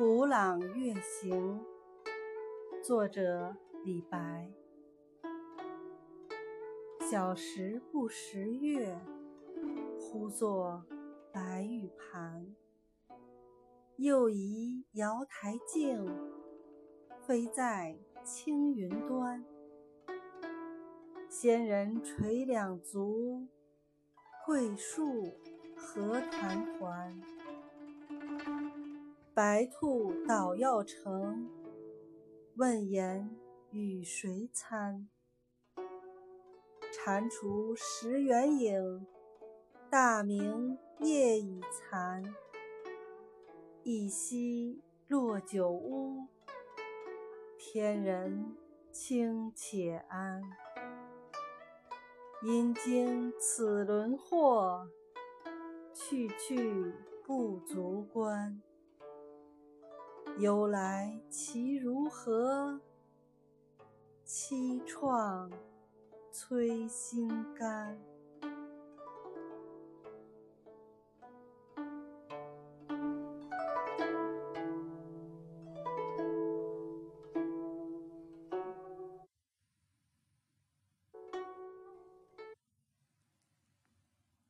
古朗月行，作者李白。小时不识月，呼作白玉盘。又疑瑶台镜，飞在青云端。仙人垂两足，桂树何团团。白兔捣药成，问言与谁餐？蟾蜍蚀圆影，大明夜已残。一夕落九乌，天人清且安。因经此轮祸，去去不足观。由来其如何？凄怆摧心肝。